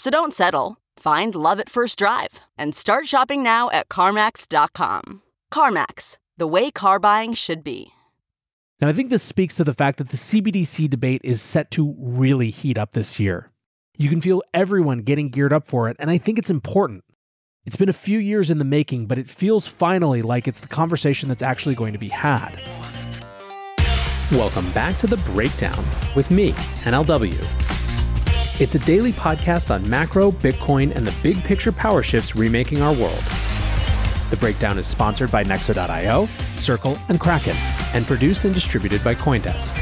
So don't settle. Find love at first drive and start shopping now at CarMax.com. CarMax, the way car buying should be. Now, I think this speaks to the fact that the CBDC debate is set to really heat up this year. You can feel everyone getting geared up for it, and I think it's important. It's been a few years in the making, but it feels finally like it's the conversation that's actually going to be had. Welcome back to The Breakdown with me, NLW. It's a daily podcast on macro, Bitcoin, and the big picture power shifts remaking our world. The breakdown is sponsored by Nexo.io, Circle, and Kraken, and produced and distributed by Coindesk.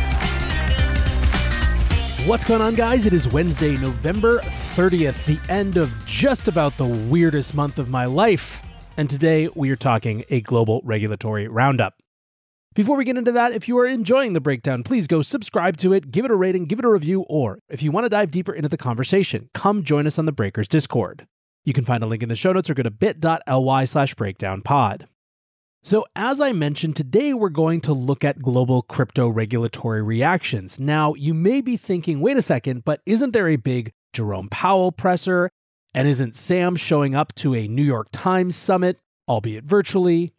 What's going on, guys? It is Wednesday, November 30th, the end of just about the weirdest month of my life. And today we are talking a global regulatory roundup. Before we get into that, if you are enjoying the breakdown, please go subscribe to it, give it a rating, give it a review, or if you want to dive deeper into the conversation, come join us on the Breakers Discord. You can find a link in the show notes or go to bit.ly slash breakdownpod. So, as I mentioned, today we're going to look at global crypto regulatory reactions. Now, you may be thinking, wait a second, but isn't there a big Jerome Powell presser? And isn't Sam showing up to a New York Times summit, albeit virtually?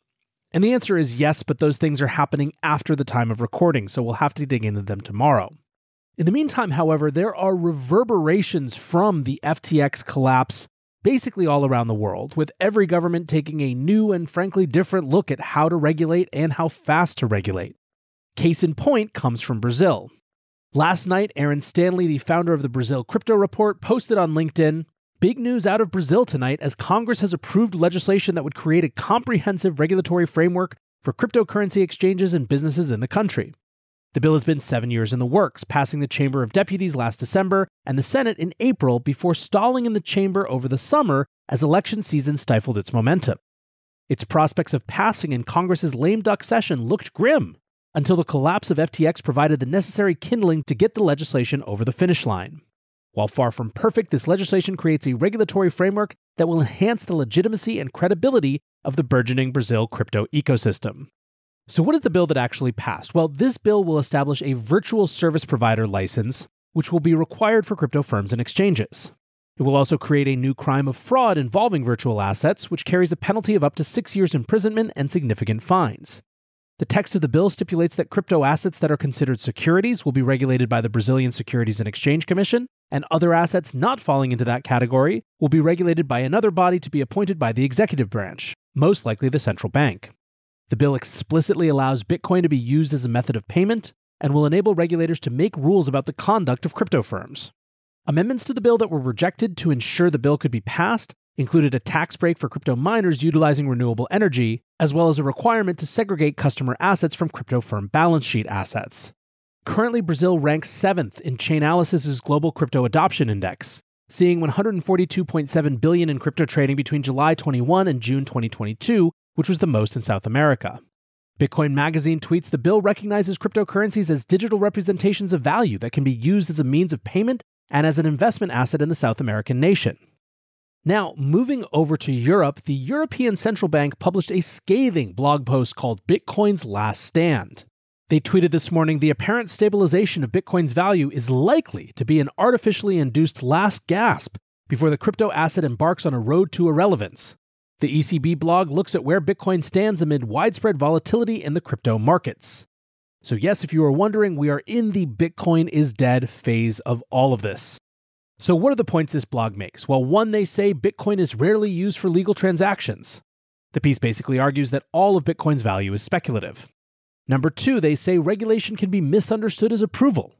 And the answer is yes, but those things are happening after the time of recording, so we'll have to dig into them tomorrow. In the meantime, however, there are reverberations from the FTX collapse basically all around the world, with every government taking a new and frankly different look at how to regulate and how fast to regulate. Case in point comes from Brazil. Last night, Aaron Stanley, the founder of the Brazil Crypto Report, posted on LinkedIn Big news out of Brazil tonight as Congress has approved legislation that would create a comprehensive regulatory framework for cryptocurrency exchanges and businesses in the country. The bill has been seven years in the works, passing the Chamber of Deputies last December and the Senate in April before stalling in the chamber over the summer as election season stifled its momentum. Its prospects of passing in Congress's lame duck session looked grim until the collapse of FTX provided the necessary kindling to get the legislation over the finish line. While far from perfect, this legislation creates a regulatory framework that will enhance the legitimacy and credibility of the burgeoning Brazil crypto ecosystem. So, what is the bill that actually passed? Well, this bill will establish a virtual service provider license, which will be required for crypto firms and exchanges. It will also create a new crime of fraud involving virtual assets, which carries a penalty of up to six years imprisonment and significant fines. The text of the bill stipulates that crypto assets that are considered securities will be regulated by the Brazilian Securities and Exchange Commission, and other assets not falling into that category will be regulated by another body to be appointed by the executive branch, most likely the central bank. The bill explicitly allows Bitcoin to be used as a method of payment and will enable regulators to make rules about the conduct of crypto firms. Amendments to the bill that were rejected to ensure the bill could be passed included a tax break for crypto miners utilizing renewable energy, as well as a requirement to segregate customer assets from crypto firm balance sheet assets. Currently, Brazil ranks seventh in Chainalysis' Global Crypto Adoption Index, seeing 142.7 billion in crypto trading between July 21 and June 2022, which was the most in South America. Bitcoin Magazine tweets the bill recognizes cryptocurrencies as digital representations of value that can be used as a means of payment and as an investment asset in the South American nation. Now, moving over to Europe, the European Central Bank published a scathing blog post called Bitcoin's Last Stand. They tweeted this morning the apparent stabilization of Bitcoin's value is likely to be an artificially induced last gasp before the crypto asset embarks on a road to irrelevance, the ECB blog looks at where Bitcoin stands amid widespread volatility in the crypto markets. So, yes, if you are wondering, we are in the Bitcoin is dead phase of all of this. So, what are the points this blog makes? Well, one, they say Bitcoin is rarely used for legal transactions. The piece basically argues that all of Bitcoin's value is speculative. Number two, they say regulation can be misunderstood as approval.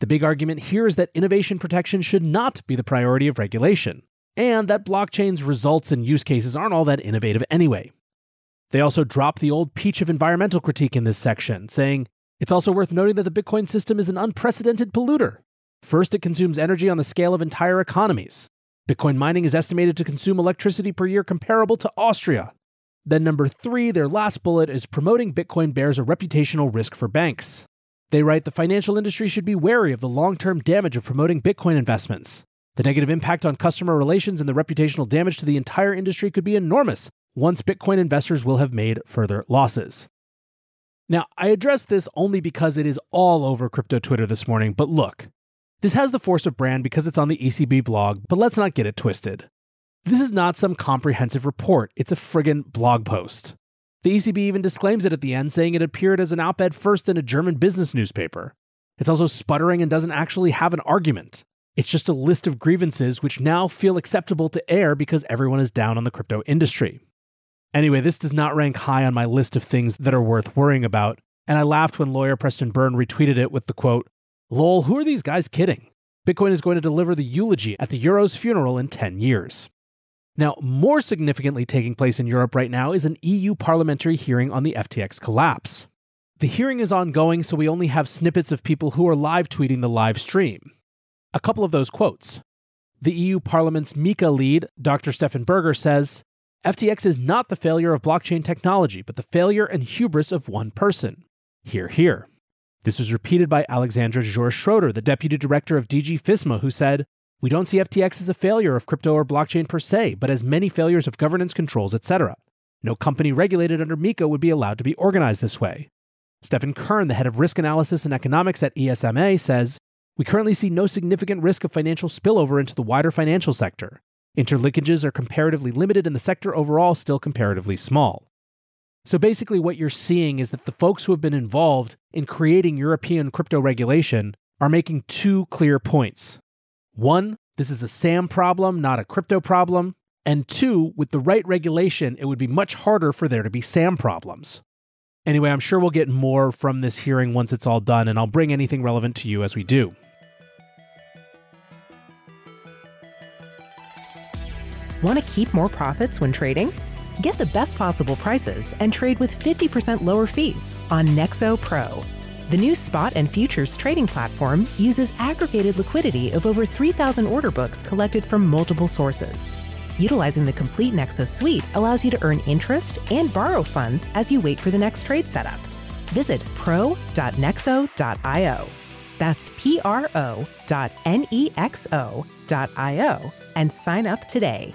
The big argument here is that innovation protection should not be the priority of regulation, and that blockchain's results and use cases aren't all that innovative anyway. They also drop the old peach of environmental critique in this section, saying it's also worth noting that the Bitcoin system is an unprecedented polluter. First, it consumes energy on the scale of entire economies. Bitcoin mining is estimated to consume electricity per year comparable to Austria. Then, number three, their last bullet is promoting Bitcoin bears a reputational risk for banks. They write the financial industry should be wary of the long term damage of promoting Bitcoin investments. The negative impact on customer relations and the reputational damage to the entire industry could be enormous once Bitcoin investors will have made further losses. Now, I address this only because it is all over crypto Twitter this morning, but look, this has the force of brand because it's on the ECB blog, but let's not get it twisted. This is not some comprehensive report, it's a friggin' blog post. The ECB even disclaims it at the end, saying it appeared as an op ed first in a German business newspaper. It's also sputtering and doesn't actually have an argument. It's just a list of grievances which now feel acceptable to air because everyone is down on the crypto industry. Anyway, this does not rank high on my list of things that are worth worrying about, and I laughed when lawyer Preston Byrne retweeted it with the quote, Lol, who are these guys kidding? Bitcoin is going to deliver the eulogy at the Euro's funeral in 10 years. Now, more significantly taking place in Europe right now is an EU parliamentary hearing on the FTX collapse. The hearing is ongoing, so we only have snippets of people who are live tweeting the live stream. A couple of those quotes. The EU Parliament's MiCA lead, Dr. Stefan Berger, says FTX is not the failure of blockchain technology, but the failure and hubris of one person. Here, here. This was repeated by Alexandra Jour-Schroeder, the deputy director of DG FISMA, who said, We don't see FTX as a failure of crypto or blockchain per se, but as many failures of governance controls, etc. No company regulated under MiCA would be allowed to be organized this way. Steffen Kern, the head of risk analysis and economics at ESMA, says, We currently see no significant risk of financial spillover into the wider financial sector. Interlinkages are comparatively limited and the sector overall still comparatively small. So basically, what you're seeing is that the folks who have been involved in creating European crypto regulation are making two clear points. One, this is a SAM problem, not a crypto problem. And two, with the right regulation, it would be much harder for there to be SAM problems. Anyway, I'm sure we'll get more from this hearing once it's all done, and I'll bring anything relevant to you as we do. Want to keep more profits when trading? Get the best possible prices and trade with 50% lower fees on Nexo Pro. The new spot and futures trading platform uses aggregated liquidity of over 3,000 order books collected from multiple sources. Utilizing the complete Nexo suite allows you to earn interest and borrow funds as you wait for the next trade setup. Visit pro.nexo.io. That's P R O dot N E X O dot I O and sign up today.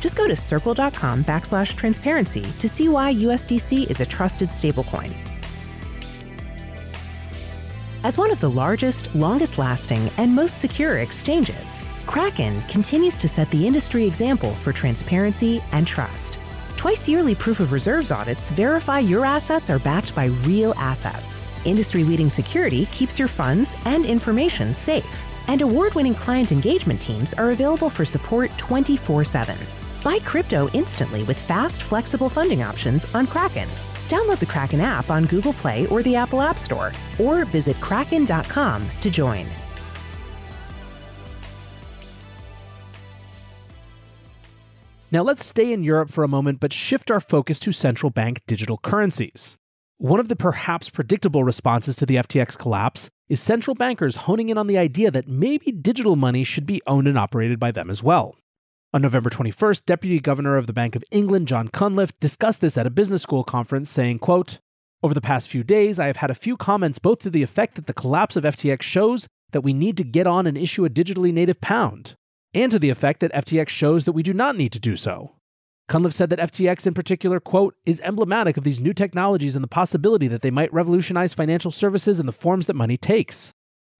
Just go to circle.com backslash transparency to see why USDC is a trusted stablecoin. As one of the largest, longest lasting, and most secure exchanges, Kraken continues to set the industry example for transparency and trust. Twice yearly proof of reserves audits verify your assets are backed by real assets. Industry leading security keeps your funds and information safe. And award winning client engagement teams are available for support 24 7. Buy crypto instantly with fast, flexible funding options on Kraken. Download the Kraken app on Google Play or the Apple App Store, or visit kraken.com to join. Now let's stay in Europe for a moment, but shift our focus to central bank digital currencies. One of the perhaps predictable responses to the FTX collapse is central bankers honing in on the idea that maybe digital money should be owned and operated by them as well. On November 21st, Deputy Governor of the Bank of England, John Cunliffe, discussed this at a business school conference, saying, quote, Over the past few days, I have had a few comments both to the effect that the collapse of FTX shows that we need to get on and issue a digitally native pound, and to the effect that FTX shows that we do not need to do so. Cunliffe said that FTX in particular, quote, is emblematic of these new technologies and the possibility that they might revolutionize financial services and the forms that money takes.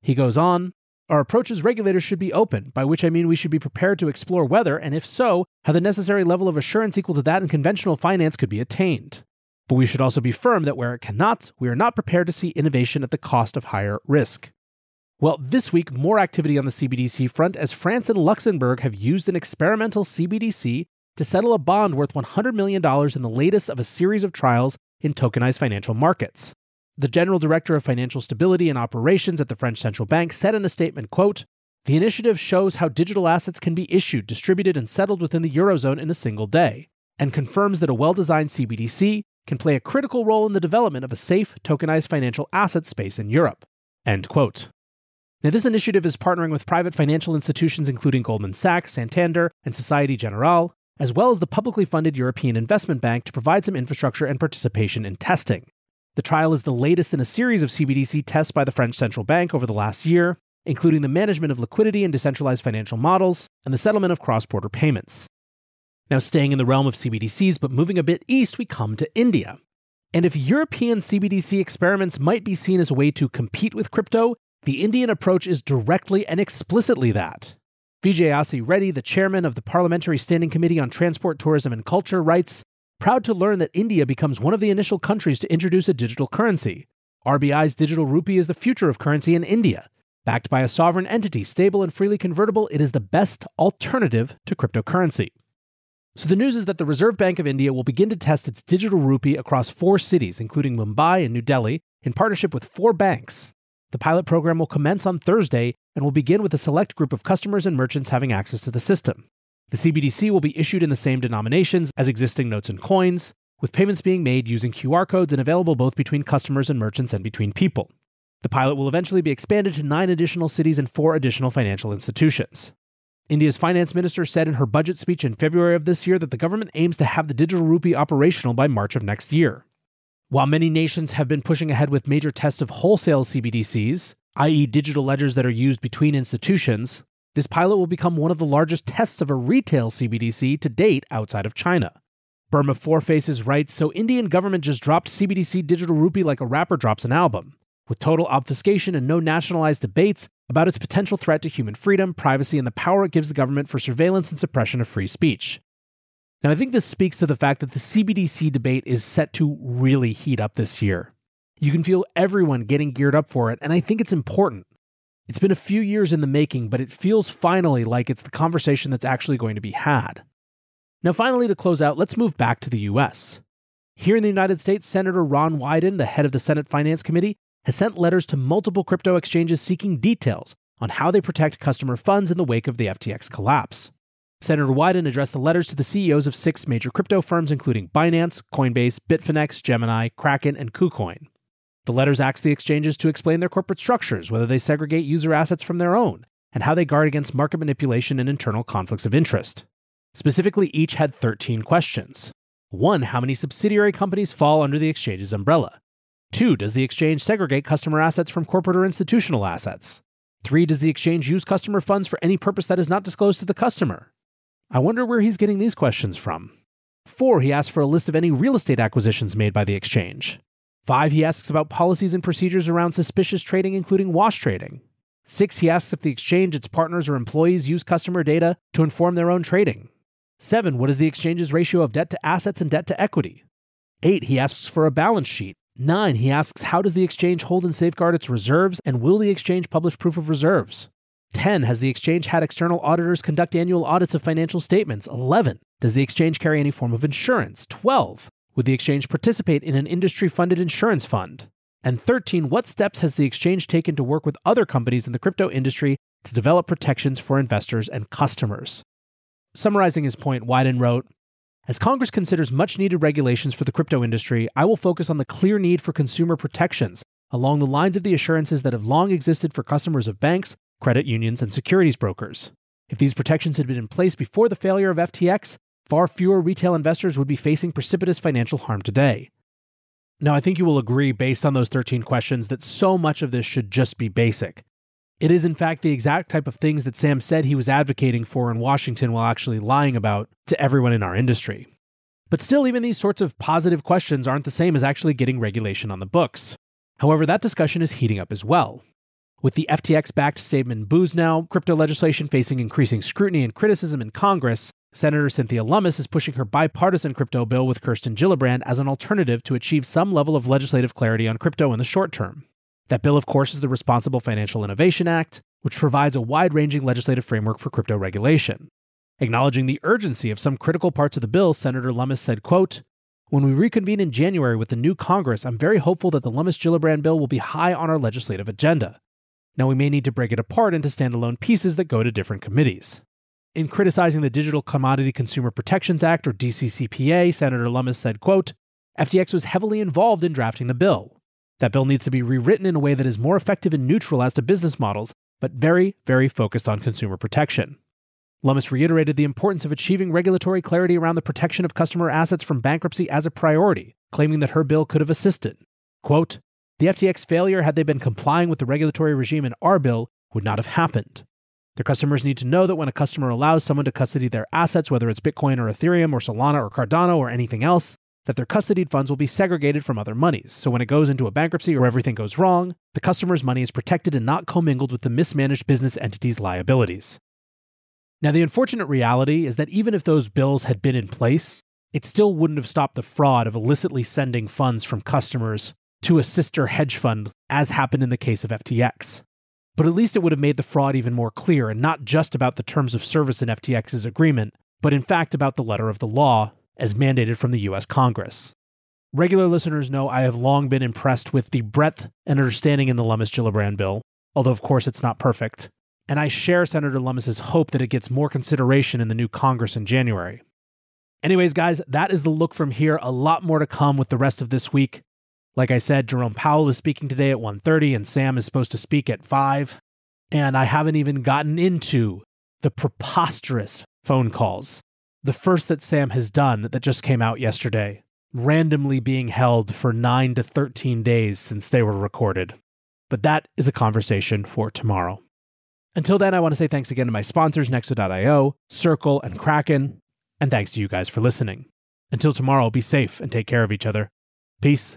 He goes on, our approach as regulators should be open, by which I mean we should be prepared to explore whether, and if so, how the necessary level of assurance equal to that in conventional finance could be attained. But we should also be firm that where it cannot, we are not prepared to see innovation at the cost of higher risk. Well, this week, more activity on the CBDC front as France and Luxembourg have used an experimental CBDC to settle a bond worth $100 million in the latest of a series of trials in tokenized financial markets. The general director of financial stability and operations at the French central bank said in a statement, quote, "The initiative shows how digital assets can be issued, distributed and settled within the eurozone in a single day, and confirms that a well-designed CBDC can play a critical role in the development of a safe tokenized financial asset space in Europe." End quote. Now, this initiative is partnering with private financial institutions including Goldman Sachs, Santander, and Societe Generale, as well as the publicly funded European Investment Bank to provide some infrastructure and participation in testing. The trial is the latest in a series of CBDC tests by the French central bank over the last year, including the management of liquidity and decentralized financial models and the settlement of cross border payments. Now, staying in the realm of CBDCs, but moving a bit east, we come to India. And if European CBDC experiments might be seen as a way to compete with crypto, the Indian approach is directly and explicitly that. Vijayasai Reddy, the chairman of the Parliamentary Standing Committee on Transport, Tourism and Culture, writes proud to learn that India becomes one of the initial countries to introduce a digital currency. RBI's digital rupee is the future of currency in India. Backed by a sovereign entity, stable and freely convertible, it is the best alternative to cryptocurrency. So the news is that the Reserve Bank of India will begin to test its digital rupee across four cities, including Mumbai and New Delhi, in partnership with four banks. The pilot program will commence on Thursday and will begin with a select group of customers and merchants having access to the system. The CBDC will be issued in the same denominations as existing notes and coins, with payments being made using QR codes and available both between customers and merchants and between people. The pilot will eventually be expanded to nine additional cities and four additional financial institutions. India's finance minister said in her budget speech in February of this year that the government aims to have the digital rupee operational by March of next year. While many nations have been pushing ahead with major tests of wholesale CBDCs, i.e., digital ledgers that are used between institutions, this pilot will become one of the largest tests of a retail CBDC to date outside of China. Burma Four Faces writes So Indian government just dropped CBDC digital rupee like a rapper drops an album, with total obfuscation and no nationalized debates about its potential threat to human freedom, privacy, and the power it gives the government for surveillance and suppression of free speech. Now, I think this speaks to the fact that the CBDC debate is set to really heat up this year. You can feel everyone getting geared up for it, and I think it's important. It's been a few years in the making, but it feels finally like it's the conversation that's actually going to be had. Now, finally, to close out, let's move back to the US. Here in the United States, Senator Ron Wyden, the head of the Senate Finance Committee, has sent letters to multiple crypto exchanges seeking details on how they protect customer funds in the wake of the FTX collapse. Senator Wyden addressed the letters to the CEOs of six major crypto firms, including Binance, Coinbase, Bitfinex, Gemini, Kraken, and KuCoin. The letters ask the exchanges to explain their corporate structures, whether they segregate user assets from their own, and how they guard against market manipulation and internal conflicts of interest. Specifically, each had 13 questions. 1. How many subsidiary companies fall under the exchange's umbrella? 2. Does the exchange segregate customer assets from corporate or institutional assets? 3. Does the exchange use customer funds for any purpose that is not disclosed to the customer? I wonder where he's getting these questions from. 4. He asked for a list of any real estate acquisitions made by the exchange. Five, he asks about policies and procedures around suspicious trading, including wash trading. Six, he asks if the exchange, its partners, or employees use customer data to inform their own trading. Seven, what is the exchange's ratio of debt to assets and debt to equity? Eight, he asks for a balance sheet. Nine, he asks how does the exchange hold and safeguard its reserves, and will the exchange publish proof of reserves? 10. Has the exchange had external auditors conduct annual audits of financial statements? 11. Does the exchange carry any form of insurance? 12. Would the exchange participate in an industry funded insurance fund? And 13, what steps has the exchange taken to work with other companies in the crypto industry to develop protections for investors and customers? Summarizing his point, Wyden wrote As Congress considers much needed regulations for the crypto industry, I will focus on the clear need for consumer protections along the lines of the assurances that have long existed for customers of banks, credit unions, and securities brokers. If these protections had been in place before the failure of FTX, far fewer retail investors would be facing precipitous financial harm today. Now, I think you will agree, based on those 13 questions, that so much of this should just be basic. It is, in fact, the exact type of things that Sam said he was advocating for in Washington while actually lying about to everyone in our industry. But still, even these sorts of positive questions aren't the same as actually getting regulation on the books. However, that discussion is heating up as well. With the FTX backed Stabenow-Boozman, crypto legislation facing increasing scrutiny and criticism in Congress, Senator Cynthia Lummis is pushing her bipartisan crypto bill with Kirsten Gillibrand as an alternative to achieve some level of legislative clarity on crypto in the short term. That bill, of course, is the Responsible Financial Innovation Act, which provides a wide ranging legislative framework for crypto regulation. Acknowledging the urgency of some critical parts of the bill, Senator Lummis said, quote, When we reconvene in January with the new Congress, I'm very hopeful that the Lummis Gillibrand bill will be high on our legislative agenda. Now, we may need to break it apart into standalone pieces that go to different committees. In criticizing the Digital Commodity Consumer Protections Act, or DCCPA, Senator Lummis said, quote, FTX was heavily involved in drafting the bill. That bill needs to be rewritten in a way that is more effective and neutral as to business models, but very, very focused on consumer protection. Lummis reiterated the importance of achieving regulatory clarity around the protection of customer assets from bankruptcy as a priority, claiming that her bill could have assisted. Quote, the FTX failure, had they been complying with the regulatory regime in our bill, would not have happened. Their customers need to know that when a customer allows someone to custody their assets, whether it's Bitcoin or Ethereum or Solana or Cardano or anything else, that their custodied funds will be segregated from other monies. So when it goes into a bankruptcy or everything goes wrong, the customer's money is protected and not commingled with the mismanaged business entity's liabilities. Now, the unfortunate reality is that even if those bills had been in place, it still wouldn't have stopped the fraud of illicitly sending funds from customers to a sister hedge fund, as happened in the case of FTX. But at least it would have made the fraud even more clear and not just about the terms of service in FTX's agreement, but in fact about the letter of the law as mandated from the US Congress. Regular listeners know I have long been impressed with the breadth and understanding in the Lummis Gillibrand bill, although of course it's not perfect. And I share Senator Lummis's hope that it gets more consideration in the new Congress in January. Anyways, guys, that is the look from here. A lot more to come with the rest of this week. Like I said, Jerome Powell is speaking today at 1:30 and Sam is supposed to speak at 5. And I haven't even gotten into the preposterous phone calls the first that Sam has done that just came out yesterday, randomly being held for 9 to 13 days since they were recorded. But that is a conversation for tomorrow. Until then, I want to say thanks again to my sponsors, Nexo.io, Circle, and Kraken, and thanks to you guys for listening. Until tomorrow, be safe and take care of each other. Peace.